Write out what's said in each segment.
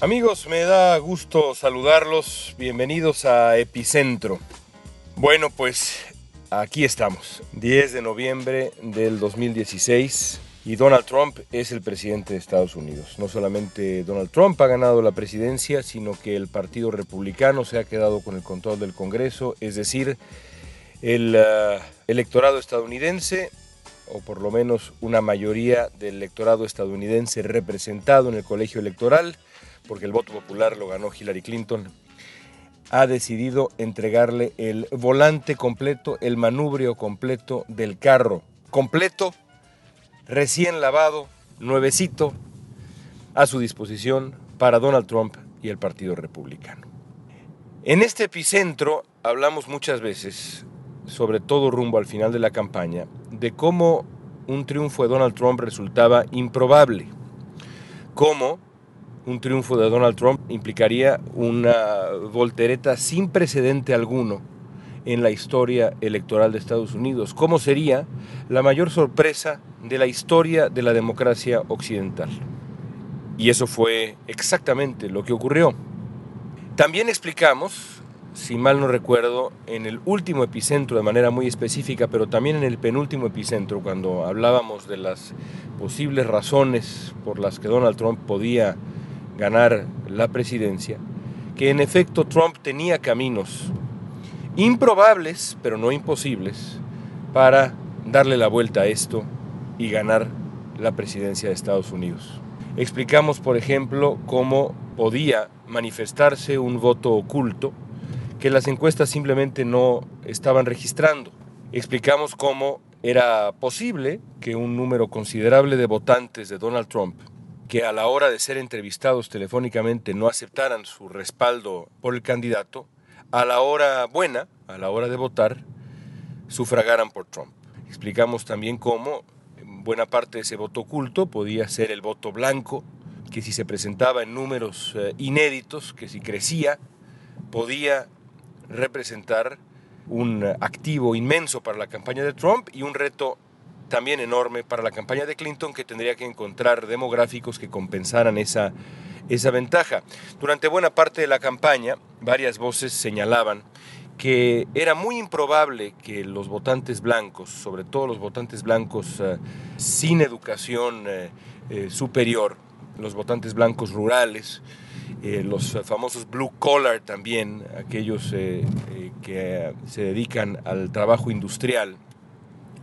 Amigos, me da gusto saludarlos. Bienvenidos a Epicentro. Bueno, pues aquí estamos, 10 de noviembre del 2016 y Donald Trump es el presidente de Estados Unidos. No solamente Donald Trump ha ganado la presidencia, sino que el Partido Republicano se ha quedado con el control del Congreso, es decir, el uh, electorado estadounidense o por lo menos una mayoría del electorado estadounidense representado en el colegio electoral, porque el voto popular lo ganó Hillary Clinton, ha decidido entregarle el volante completo, el manubrio completo del carro, completo, recién lavado, nuevecito, a su disposición para Donald Trump y el Partido Republicano. En este epicentro hablamos muchas veces, sobre todo rumbo al final de la campaña, de cómo un triunfo de Donald Trump resultaba improbable, cómo un triunfo de Donald Trump implicaría una voltereta sin precedente alguno en la historia electoral de Estados Unidos, cómo sería la mayor sorpresa de la historia de la democracia occidental. Y eso fue exactamente lo que ocurrió. También explicamos, si mal no recuerdo, en el último epicentro de manera muy específica, pero también en el penúltimo epicentro, cuando hablábamos de las posibles razones por las que Donald Trump podía ganar la presidencia, que en efecto Trump tenía caminos improbables, pero no imposibles, para darle la vuelta a esto y ganar la presidencia de Estados Unidos. Explicamos, por ejemplo, cómo podía manifestarse un voto oculto que las encuestas simplemente no estaban registrando. Explicamos cómo era posible que un número considerable de votantes de Donald Trump que a la hora de ser entrevistados telefónicamente no aceptaran su respaldo por el candidato, a la hora buena, a la hora de votar, sufragaran por Trump. Explicamos también cómo buena parte de ese voto oculto podía ser el voto blanco, que si se presentaba en números eh, inéditos, que si crecía, podía representar un activo inmenso para la campaña de Trump y un reto también enorme para la campaña de Clinton que tendría que encontrar demográficos que compensaran esa, esa ventaja. Durante buena parte de la campaña, varias voces señalaban que era muy improbable que los votantes blancos, sobre todo los votantes blancos uh, sin educación uh, eh, superior, los votantes blancos rurales, eh, los famosos blue collar también, aquellos eh, que se dedican al trabajo industrial,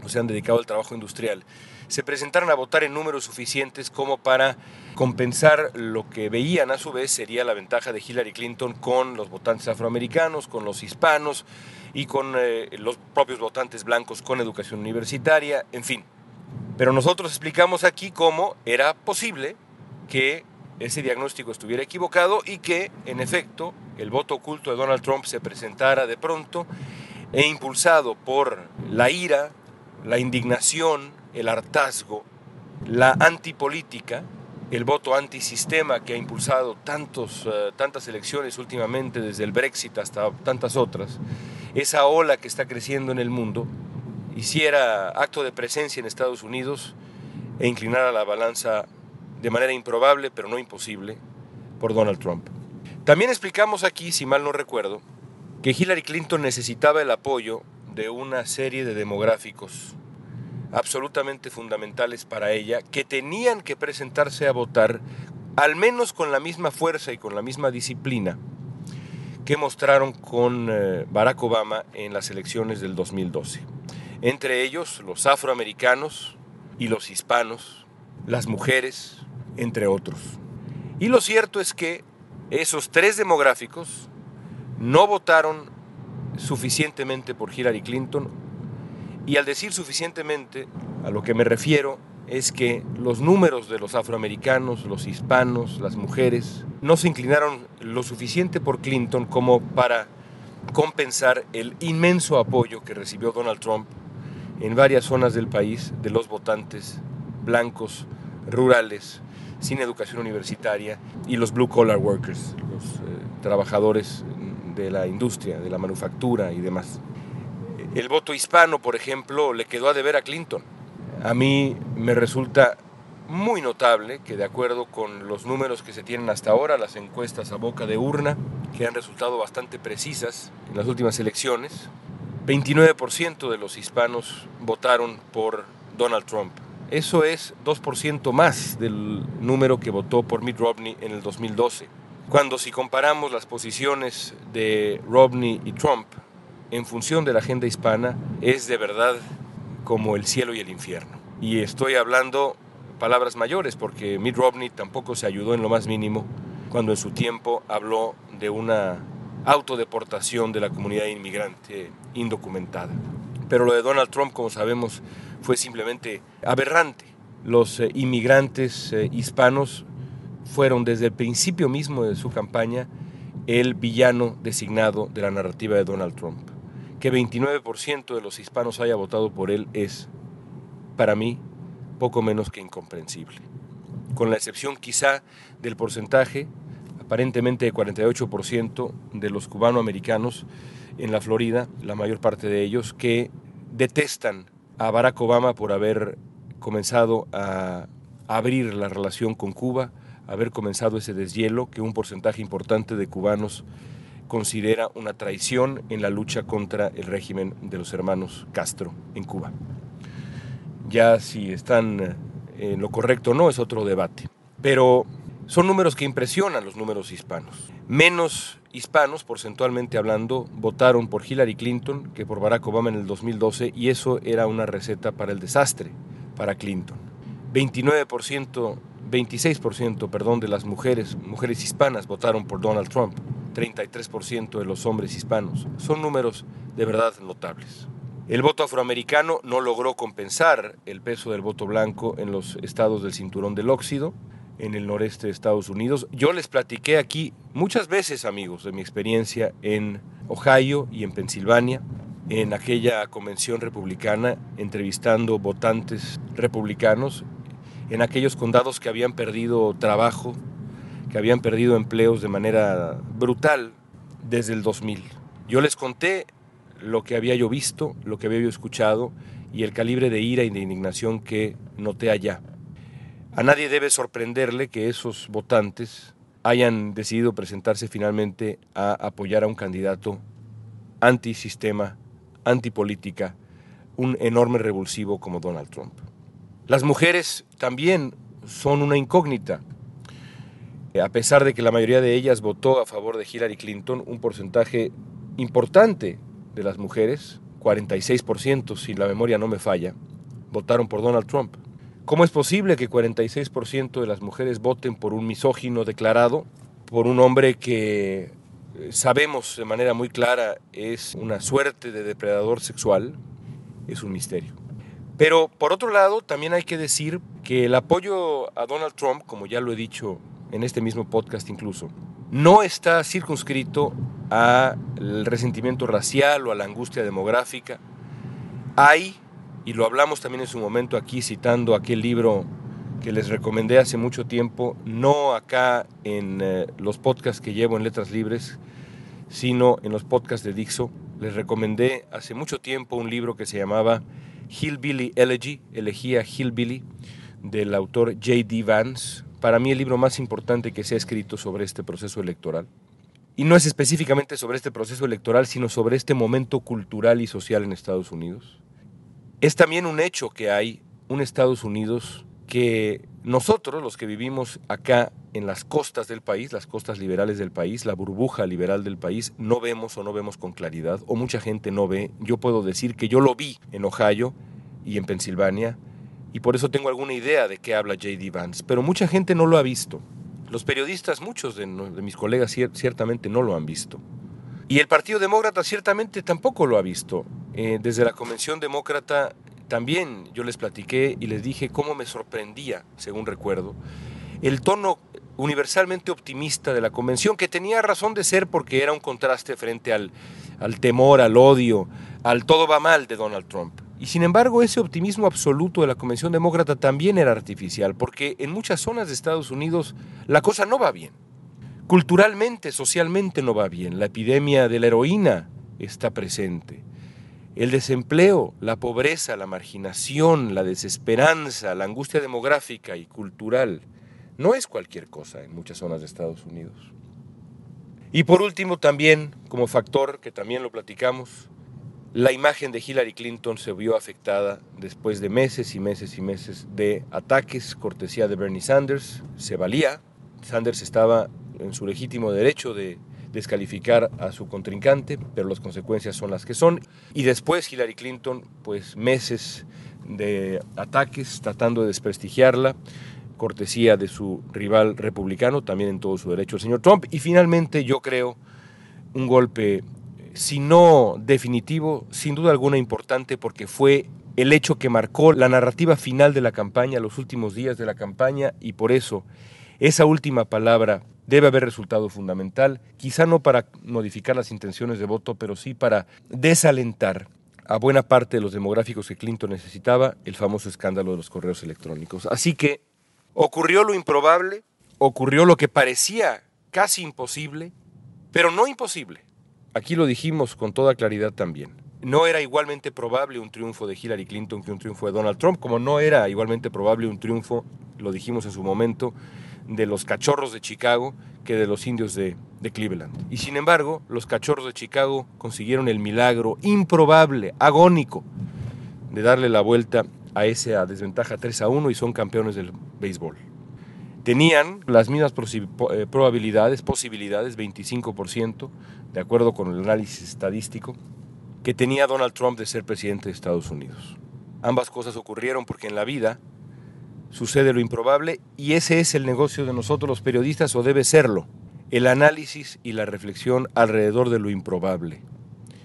se han dedicado al trabajo industrial, se presentaron a votar en números suficientes como para compensar lo que veían a su vez sería la ventaja de Hillary Clinton con los votantes afroamericanos, con los hispanos y con eh, los propios votantes blancos con educación universitaria, en fin. Pero nosotros explicamos aquí cómo era posible que ese diagnóstico estuviera equivocado y que, en efecto, el voto oculto de Donald Trump se presentara de pronto e impulsado por la ira, la indignación, el hartazgo, la antipolítica, el voto antisistema que ha impulsado tantos, uh, tantas elecciones últimamente, desde el Brexit hasta tantas otras, esa ola que está creciendo en el mundo, hiciera acto de presencia en Estados Unidos e inclinara la balanza de manera improbable, pero no imposible, por Donald Trump. También explicamos aquí, si mal no recuerdo, que Hillary Clinton necesitaba el apoyo de una serie de demográficos absolutamente fundamentales para ella, que tenían que presentarse a votar al menos con la misma fuerza y con la misma disciplina que mostraron con eh, Barack Obama en las elecciones del 2012. Entre ellos los afroamericanos y los hispanos, las mujeres, entre otros. Y lo cierto es que esos tres demográficos no votaron suficientemente por Hillary Clinton. Y al decir suficientemente, a lo que me refiero es que los números de los afroamericanos, los hispanos, las mujeres, no se inclinaron lo suficiente por Clinton como para compensar el inmenso apoyo que recibió Donald Trump en varias zonas del país de los votantes blancos, rurales, sin educación universitaria y los blue collar workers, los eh, trabajadores de la industria, de la manufactura y demás. El voto hispano, por ejemplo, le quedó a deber a Clinton. A mí me resulta muy notable que de acuerdo con los números que se tienen hasta ahora, las encuestas a boca de urna, que han resultado bastante precisas en las últimas elecciones, 29% de los hispanos votaron por Donald Trump. Eso es 2% más del número que votó por Mitt Romney en el 2012. Cuando si comparamos las posiciones de Romney y Trump en función de la agenda hispana, es de verdad como el cielo y el infierno. Y estoy hablando palabras mayores porque Mitt Romney tampoco se ayudó en lo más mínimo cuando en su tiempo habló de una autodeportación de la comunidad inmigrante indocumentada. Pero lo de Donald Trump, como sabemos, fue simplemente aberrante. Los eh, inmigrantes eh, hispanos fueron desde el principio mismo de su campaña el villano designado de la narrativa de Donald Trump. Que 29% de los hispanos haya votado por él es, para mí, poco menos que incomprensible. Con la excepción quizá del porcentaje aparentemente de 48% de los cubanoamericanos en la Florida, la mayor parte de ellos, que detestan a Barack Obama por haber comenzado a abrir la relación con Cuba, haber comenzado ese deshielo que un porcentaje importante de cubanos considera una traición en la lucha contra el régimen de los hermanos Castro en Cuba. Ya si están en lo correcto o no es otro debate. Pero son números que impresionan los números hispanos. Menos hispanos, porcentualmente hablando, votaron por Hillary Clinton que por Barack Obama en el 2012 y eso era una receta para el desastre para Clinton. 29%, 26% perdón, de las mujeres, mujeres hispanas votaron por Donald Trump, 33% de los hombres hispanos. Son números de verdad notables. El voto afroamericano no logró compensar el peso del voto blanco en los estados del cinturón del óxido en el noreste de Estados Unidos. Yo les platiqué aquí muchas veces, amigos, de mi experiencia en Ohio y en Pensilvania, en aquella convención republicana, entrevistando votantes republicanos en aquellos condados que habían perdido trabajo, que habían perdido empleos de manera brutal desde el 2000. Yo les conté lo que había yo visto, lo que había yo escuchado y el calibre de ira y de indignación que noté allá. A nadie debe sorprenderle que esos votantes hayan decidido presentarse finalmente a apoyar a un candidato antisistema, antipolítica, un enorme revulsivo como Donald Trump. Las mujeres también son una incógnita. A pesar de que la mayoría de ellas votó a favor de Hillary Clinton, un porcentaje importante de las mujeres, 46% si la memoria no me falla, votaron por Donald Trump. ¿Cómo es posible que 46% de las mujeres voten por un misógino declarado, por un hombre que eh, sabemos de manera muy clara es una suerte de depredador sexual? Es un misterio. Pero por otro lado, también hay que decir que el apoyo a Donald Trump, como ya lo he dicho en este mismo podcast incluso, no está circunscrito al resentimiento racial o a la angustia demográfica. Hay y lo hablamos también en su momento aquí citando aquel libro que les recomendé hace mucho tiempo, no acá en eh, los podcasts que llevo en Letras Libres, sino en los podcasts de Dixo. Les recomendé hace mucho tiempo un libro que se llamaba Hillbilly Elegy, elegía Hillbilly, del autor J.D. Vance. Para mí el libro más importante que se ha escrito sobre este proceso electoral. Y no es específicamente sobre este proceso electoral, sino sobre este momento cultural y social en Estados Unidos. Es también un hecho que hay un Estados Unidos que nosotros, los que vivimos acá en las costas del país, las costas liberales del país, la burbuja liberal del país, no vemos o no vemos con claridad, o mucha gente no ve. Yo puedo decir que yo lo vi en Ohio y en Pensilvania, y por eso tengo alguna idea de qué habla J.D. Vance, pero mucha gente no lo ha visto. Los periodistas, muchos de, mis colegas ciertamente no lo han visto. Y el Partido Demócrata ciertamente tampoco lo ha visto. Eh, desde la Convención Demócrata también yo les platiqué y les dije cómo me sorprendía, según recuerdo, el tono universalmente optimista de la convención, que tenía razón de ser porque era un contraste frente al, al temor, al odio, al todo va mal de Donald Trump. Y sin embargo, ese optimismo absoluto de la Convención Demócrata también era artificial, porque en muchas zonas de Estados Unidos la cosa no va bien. Culturalmente, socialmente no va bien. La epidemia de la heroína está presente El desempleo, la pobreza, la marginación, la desesperanza, la angustia demográfica y cultural no es cualquier cosa en muchas zonas de Estados Unidos. Y por último también, como factor que también lo platicamos, la imagen de Hillary Clinton se vio afectada después de meses y meses y meses de ataques, cortesía de Bernie Sanders, se valía, Sanders estaba en su legítimo derecho de descalificar a su contrincante, pero las consecuencias son las que son. Y después Hillary Clinton, pues meses de ataques tratando de desprestigiarla, cortesía de su rival republicano, también en todo su derecho el señor Trump. Y finalmente yo creo un golpe, si no definitivo, sin duda alguna importante porque fue el hecho que marcó la narrativa final de la campaña, los últimos días de la campaña, y por eso esa última palabra debe haber resultado fundamental, quizá no para modificar las intenciones de voto, pero sí para desalentar a buena parte de los demográficos que Clinton necesitaba, el famoso escándalo de los correos electrónicos. Así que ocurrió lo improbable, ocurrió lo que parecía casi imposible, pero no imposible. Aquí lo dijimos con toda claridad también. No era igualmente probable un triunfo de Hillary Clinton que un triunfo de Donald Trump, como no era igualmente probable un triunfo, lo dijimos en su momento, de los cachorros de Chicago que de los indios de, Cleveland. Y sin embargo, los cachorros de Chicago consiguieron el milagro improbable, agónico, de darle la vuelta a esa desventaja 3 a 1 y son campeones del béisbol. Tenían las mismas eh, probabilidades, posibilidades, 25%, de acuerdo con el análisis estadístico, que tenía Donald Trump de ser presidente de Estados Unidos. Ambas cosas ocurrieron porque en la vida sucede lo improbable y ese es el negocio de nosotros los periodistas o debe serlo, el análisis y la reflexión alrededor de lo improbable.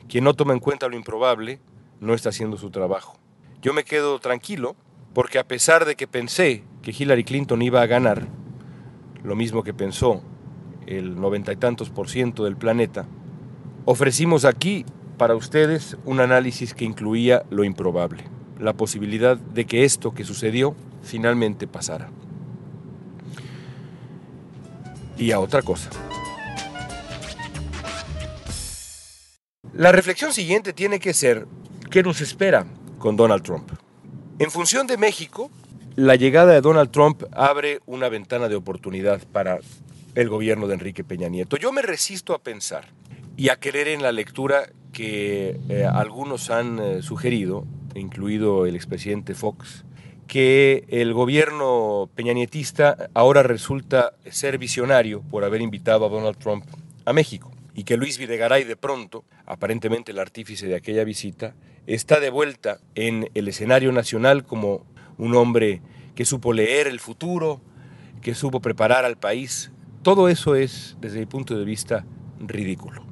Quien no toma en cuenta lo improbable no está haciendo su trabajo. Yo me quedo tranquilo porque a pesar de que pensé que Hillary Clinton iba a ganar, lo mismo que pensó el noventa y tantos por ciento del planeta, ofrecimos aquí para ustedes un análisis que incluía lo improbable, la posibilidad de que esto que sucedió finalmente pasara. Y a otra cosa. La reflexión siguiente tiene que ser, ¿qué nos espera con Donald Trump? En función de México, la llegada de Donald Trump abre una ventana de oportunidad para el gobierno de Enrique Peña Nieto. Yo me resisto a pensar y a querer en la lectura que eh, algunos han eh, sugerido, incluido el expresidente Fox, que el gobierno peñanietista ahora resulta ser visionario por haber invitado a Donald Trump a México y que Luis Videgaray de pronto, aparentemente el artífice de aquella visita, está de vuelta en el escenario nacional como un hombre que supo leer el futuro, que supo preparar al país. Todo eso es, desde mi punto de vista, ridículo.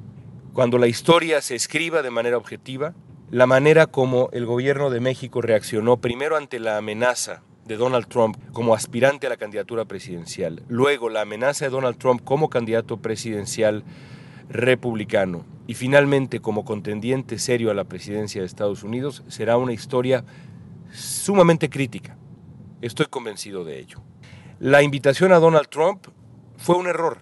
Cuando la historia se escriba de manera objetiva, la manera como el gobierno de México reaccionó primero ante la amenaza de Donald Trump como aspirante a la candidatura presidencial, luego la amenaza de Donald Trump como candidato presidencial republicano y finalmente como contendiente serio a la presidencia de Estados Unidos, será una historia sumamente crítica. Estoy convencido de ello. La invitación a Donald Trump fue un error,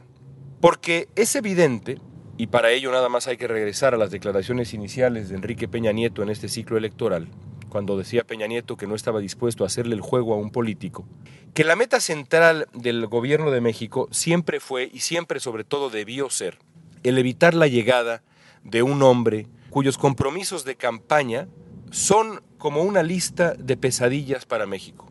porque es evidente y para ello nada más hay que regresar a las declaraciones iniciales de Enrique Peña Nieto en este ciclo electoral, cuando decía Peña Nieto que no estaba dispuesto a hacerle el juego a un político, que la meta central del gobierno de México siempre fue y siempre sobre todo debió ser el evitar la llegada de un hombre cuyos compromisos de campaña son como una lista de pesadillas para México.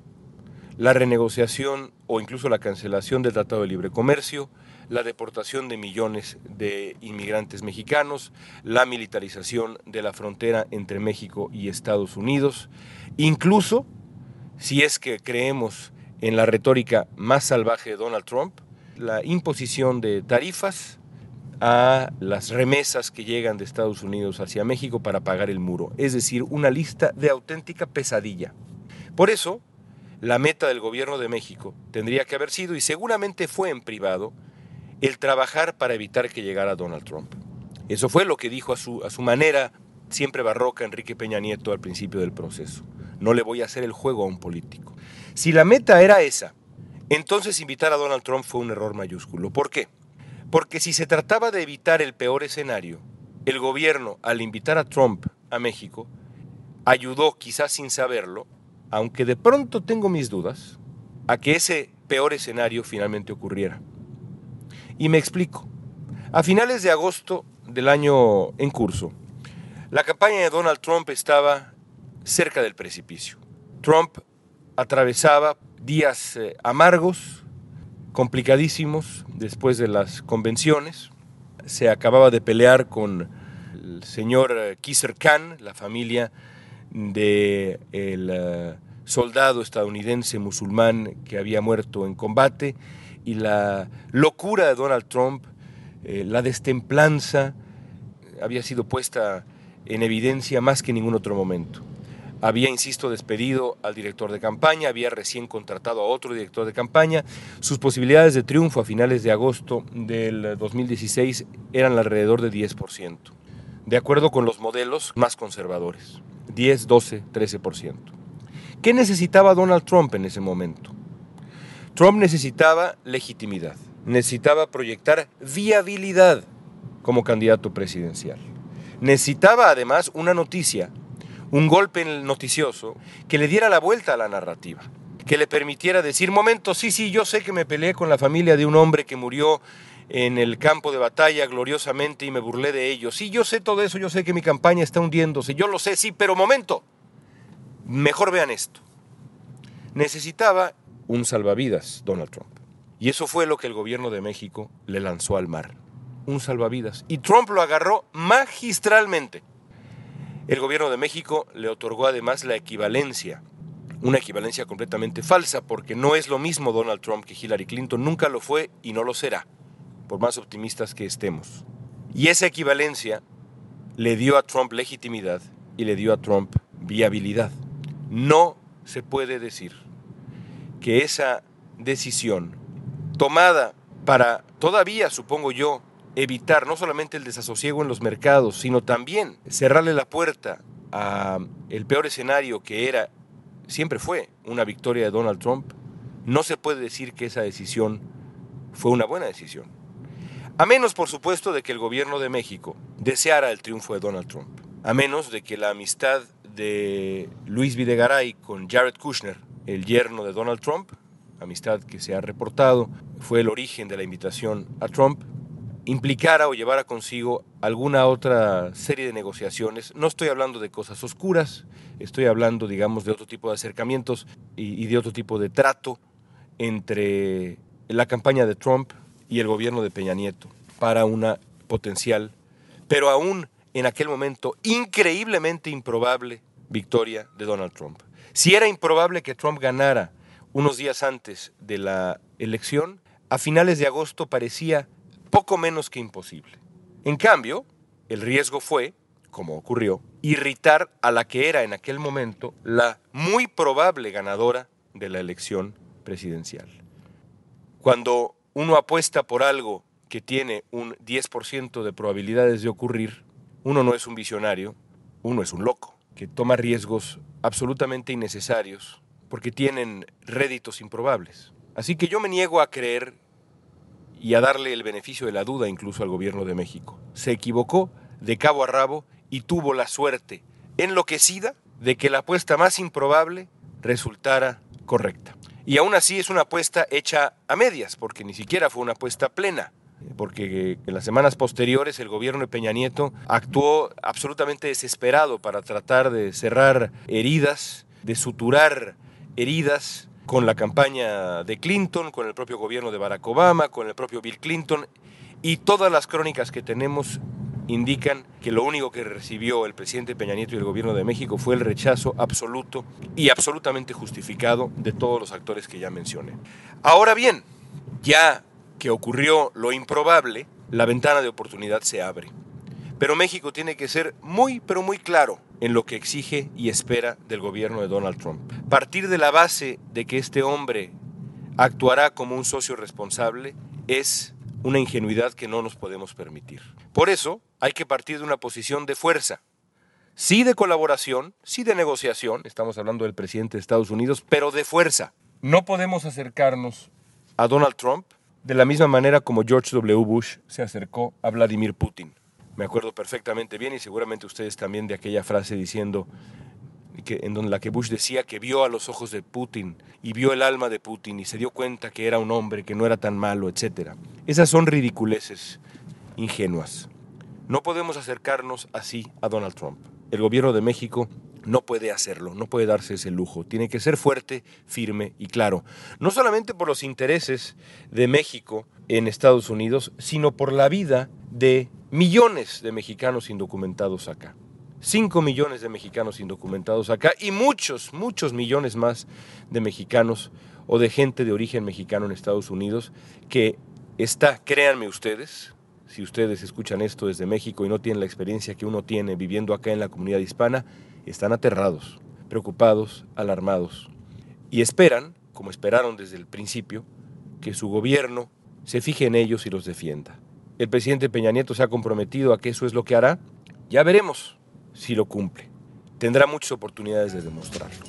La renegociación o incluso la cancelación del Tratado de Libre Comercio, la deportación de millones de inmigrantes mexicanos, la militarización de la frontera entre México y Estados Unidos, incluso, si es que creemos en la retórica más salvaje de Donald Trump, la imposición de tarifas a las remesas que llegan de Estados Unidos hacia México para pagar el muro, es decir, una lista de auténtica pesadilla. Por eso, la meta del gobierno de México tendría que haber sido, y seguramente fue en privado, el trabajar para evitar que llegara Donald Trump. Eso fue lo que dijo a su, a su manera siempre barroca Enrique Peña Nieto al principio del proceso. No le voy a hacer el juego a un político. Si la meta era esa, entonces invitar a Donald Trump fue un error mayúsculo. ¿Por qué? Porque si se trataba de evitar el peor escenario, el gobierno, al invitar a Trump a México ayudó, quizás sin saberlo, aunque de pronto tengo mis dudas, a que ese peor escenario finalmente ocurriera. Y me explico. A finales de agosto del año en curso, la campaña de Donald Trump estaba cerca del precipicio. Trump atravesaba días eh, amargos, complicadísimos después de las convenciones. Se acababa de pelear con el señor eh, Kisser Khan, la familia del eh, soldado estadounidense musulmán que había muerto en combate, y la locura de Donald Trump, la destemplanza, había sido puesta en evidencia más que en ningún otro momento. Había, insisto, despedido al director de campaña, había recién contratado a otro director de campaña. Sus posibilidades de triunfo a finales de agosto del 2016 eran alrededor de 10%, de acuerdo con los modelos más conservadores, 10, 12, 13%. ¿Qué necesitaba Donald Trump en ese momento? Trump necesitaba legitimidad, necesitaba proyectar viabilidad como candidato presidencial. Necesitaba además una noticia un golpe noticioso que le diera la vuelta a la narrativa, que le permitiera decir, momento, sí, sí, yo sé que me peleé con la familia de un hombre que murió en el campo de batalla gloriosamente y me burlé de ellos. Sí, yo sé todo eso, yo sé que mi campaña está hundiéndose, yo lo sé, sí, pero momento, mejor vean esto. Necesitaba un salvavidas, Donald Trump. Y eso fue lo que el gobierno de México le lanzó al mar. Un salvavidas. Y Trump lo agarró magistralmente. El gobierno de México le otorgó además la equivalencia, una equivalencia completamente falsa, porque no es lo mismo Donald Trump que Hillary Clinton, nunca lo fue y no lo será, por más optimistas que estemos. Y esa equivalencia le dio a Trump legitimidad y le dio a Trump viabilidad. No se puede decir que esa decisión tomada para todavía, supongo yo, evitar no solamente el desasosiego en los mercados, sino también cerrarle la puerta a el peor escenario que era, siempre fue una victoria de Donald Trump, no se puede decir que esa decisión fue una buena decisión. A menos, por supuesto, de que el gobierno de México deseara el triunfo de Donald Trump. A menos de que la amistad de Luis Videgaray con Jared Kushner, el yerno de Donald Trump, amistad que se ha reportado, fue el origen de la invitación a Trump, implicara o llevara consigo alguna otra serie de negociaciones. No estoy hablando de cosas oscuras, estoy hablando, digamos, de otro tipo de acercamientos y, de otro tipo de trato entre la campaña de Trump y el gobierno de Peña Nieto para una potencial, pero aún en aquel momento increíblemente improbable victoria de Donald Trump. Si era improbable que Trump ganara unos días antes de la elección, a finales de agosto parecía poco menos que imposible. En cambio, el riesgo fue, como ocurrió, irritar a la que era en aquel momento la muy probable ganadora de la elección presidencial. Cuando uno apuesta por algo que tiene un 10% de probabilidades de ocurrir, uno no es un visionario, uno es un loco, que toma riesgos absolutamente innecesarios porque tienen réditos improbables. Así que yo me niego a creer y a darle el beneficio de la duda incluso al gobierno de México. Se equivocó de cabo a rabo y tuvo la suerte enloquecida de que la apuesta más improbable resultara correcta. Y aún así es una apuesta hecha a medias, porque ni siquiera fue una apuesta plena, porque en las semanas posteriores el gobierno de Peña Nieto actuó absolutamente desesperado para tratar de cerrar heridas, de suturar heridas con la campaña de Clinton, con el propio gobierno de Barack Obama, con el propio Bill Clinton, y todas las crónicas que tenemos indican que lo único que recibió el presidente Peña Nieto y el gobierno de México fue el rechazo absoluto y absolutamente justificado de todos los actores que ya mencioné. Ahora bien, ya que ocurrió lo improbable, la ventana de oportunidad se abre. Pero México tiene que ser muy, pero muy claro en lo que exige y espera del gobierno de Donald Trump. Partir de la base de que este hombre actuará como un socio responsable es una ingenuidad que no nos podemos permitir. Por eso hay que partir de una posición de fuerza, sí de colaboración, sí de negociación, estamos hablando del presidente de Estados Unidos, pero de fuerza. No podemos acercarnos a Donald Trump de la misma manera como George W. Bush se acercó a Vladimir Putin Me acuerdo perfectamente bien y seguramente ustedes también de aquella frase diciendo que, en donde la que Bush decía que vio a los ojos de Putin y vio el alma de Putin y se dio cuenta que era un hombre, que no era tan malo, etc. Esas son ridiculeces ingenuas. No podemos acercarnos así a Donald Trump. El gobierno de México no puede hacerlo, no puede darse ese lujo. Tiene que ser fuerte, firme y claro. No solamente por los intereses de México en Estados Unidos, sino por la vida de millones de mexicanos indocumentados acá. Cinco millones de mexicanos indocumentados acá y muchos, muchos millones más de mexicanos o de gente de origen mexicano en Estados Unidos que está, créanme ustedes, si ustedes escuchan esto desde México y no tienen la experiencia que uno tiene viviendo acá en la comunidad hispana, están aterrados, preocupados, alarmados y esperan, como esperaron desde el principio, que su gobierno se fije en ellos y los defienda. El presidente Peña Nieto se ha comprometido a que eso es lo que hará. Ya veremos si lo cumple. Tendrá muchas oportunidades de demostrarlo.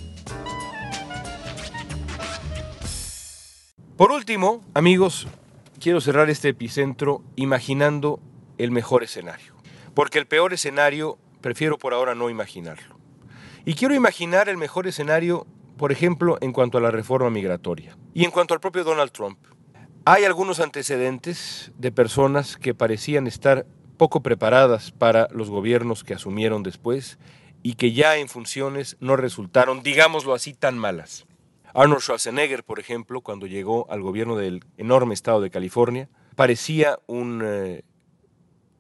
Por último, amigos, quiero cerrar este epicentro imaginando el mejor escenario. Porque el peor escenario prefiero por ahora no imaginarlo. Y quiero imaginar el mejor escenario, por ejemplo, en cuanto a la reforma migratoria y en cuanto al propio Donald Trump. Hay algunos antecedentes de personas que parecían estar poco preparadas para los gobiernos que asumieron después y que ya en funciones no resultaron, digámoslo así, tan malas. Arnold Schwarzenegger, por ejemplo, cuando llegó al gobierno del enorme estado de California, parecía un eh,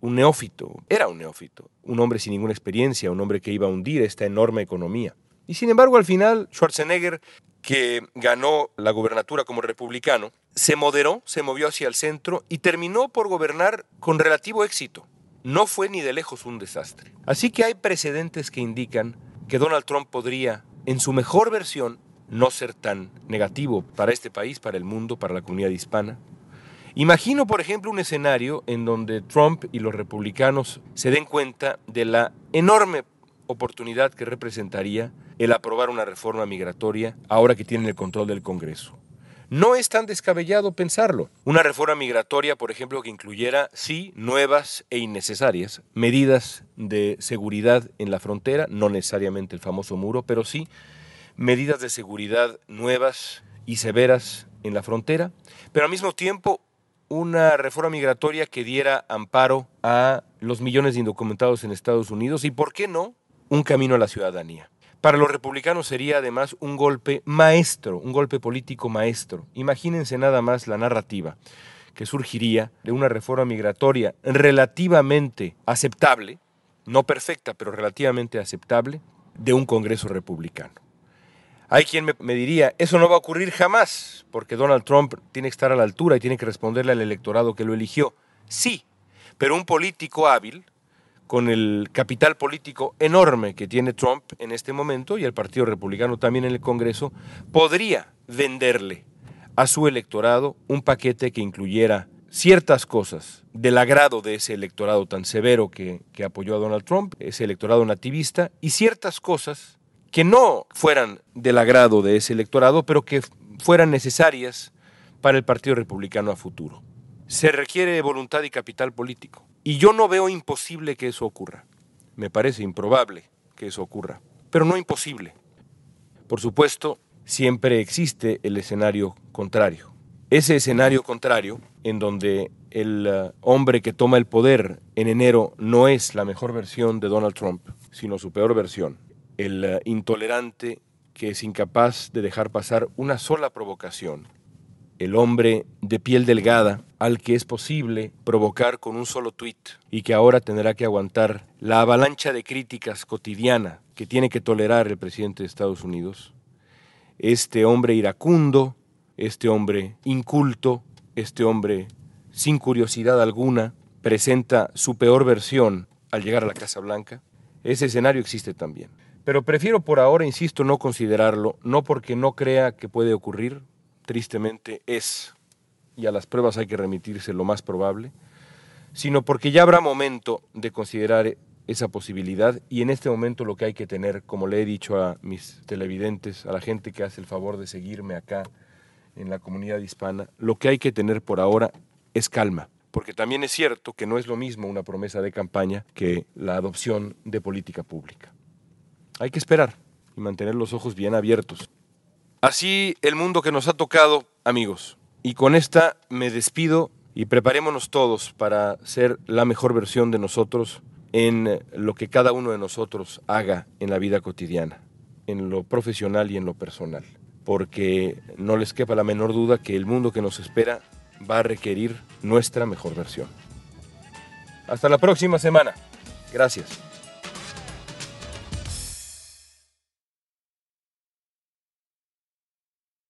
un neófito, era un neófito, un hombre sin ninguna experiencia, un hombre que iba a hundir esta enorme economía. Y sin embargo, al final, Schwarzenegger, que ganó la gubernatura como republicano, se moderó, se movió hacia el centro y terminó por gobernar con relativo éxito. No fue ni de lejos un desastre. Así que hay precedentes que indican que Donald Trump podría, en su mejor versión, no ser tan negativo para este país, para el mundo, para la comunidad hispana, Imagino, por ejemplo, un escenario en donde Trump y los republicanos se den cuenta de la enorme oportunidad que representaría el aprobar una reforma migratoria ahora que tienen el control del Congreso. No es tan descabellado pensarlo. Una reforma migratoria, por ejemplo, que incluyera, sí, nuevas e innecesarias medidas de seguridad en la frontera, no necesariamente el famoso muro, pero sí medidas de seguridad nuevas y severas en la frontera, pero al mismo tiempo una reforma migratoria que diera amparo a los millones de indocumentados en Estados Unidos y, ¿por qué no?, un camino a la ciudadanía. Para los republicanos sería además un golpe maestro, un golpe político maestro. Imagínense nada más la narrativa que surgiría de una reforma migratoria relativamente aceptable, no perfecta, pero relativamente aceptable, de un Congreso republicano. Hay quien me, diría, eso no va a ocurrir jamás, porque Donald Trump tiene que estar a la altura y tiene que responderle al electorado que lo eligió. Sí, pero un político hábil, con el capital político enorme que tiene Trump en este momento y el Partido Republicano también en el Congreso, podría venderle a su electorado un paquete que incluyera ciertas cosas del agrado de ese electorado tan severo que, que apoyó a Donald Trump, ese electorado nativista, y ciertas cosas que no fueran del agrado de ese electorado, pero que fueran necesarias para el Partido Republicano a futuro. Se requiere voluntad y capital político. Y yo no veo imposible que eso ocurra. Me parece improbable que eso ocurra, pero no imposible. Por supuesto, siempre existe el escenario contrario. Ese escenario contrario, en donde el uh, hombre que toma el poder en enero no es la mejor versión de Donald Trump, sino su peor versión, el eh, intolerante que es incapaz de dejar pasar una sola provocación, el hombre de piel delgada al que es posible provocar con un solo tuit y que ahora tendrá que aguantar la avalancha de críticas cotidiana que tiene que tolerar el presidente de Estados Unidos, este hombre iracundo, este hombre inculto, este hombre sin curiosidad alguna, presenta su peor versión al llegar a la Casa Blanca, ese escenario existe también. Pero prefiero por ahora, insisto, no considerarlo, no porque no crea que puede ocurrir, tristemente es, y a las pruebas hay que remitirse lo más probable, sino porque ya habrá momento de considerar esa posibilidad y en este momento lo que hay que tener, como le he dicho a mis televidentes, a la gente que hace el favor de seguirme acá en la comunidad hispana, lo que hay que tener por ahora es calma. porque también es cierto que no es lo mismo una promesa de campaña que la adopción de política pública. Hay que esperar y mantener los ojos bien abiertos. Así el mundo que nos ha tocado, amigos. Y con esta me despido y preparémonos todos para ser la mejor versión de nosotros en lo que cada uno de nosotros haga en la vida cotidiana, en lo profesional y en lo personal, porque no les quepa la menor duda que el mundo que nos espera va a requerir nuestra mejor versión. Hasta la próxima semana. Gracias.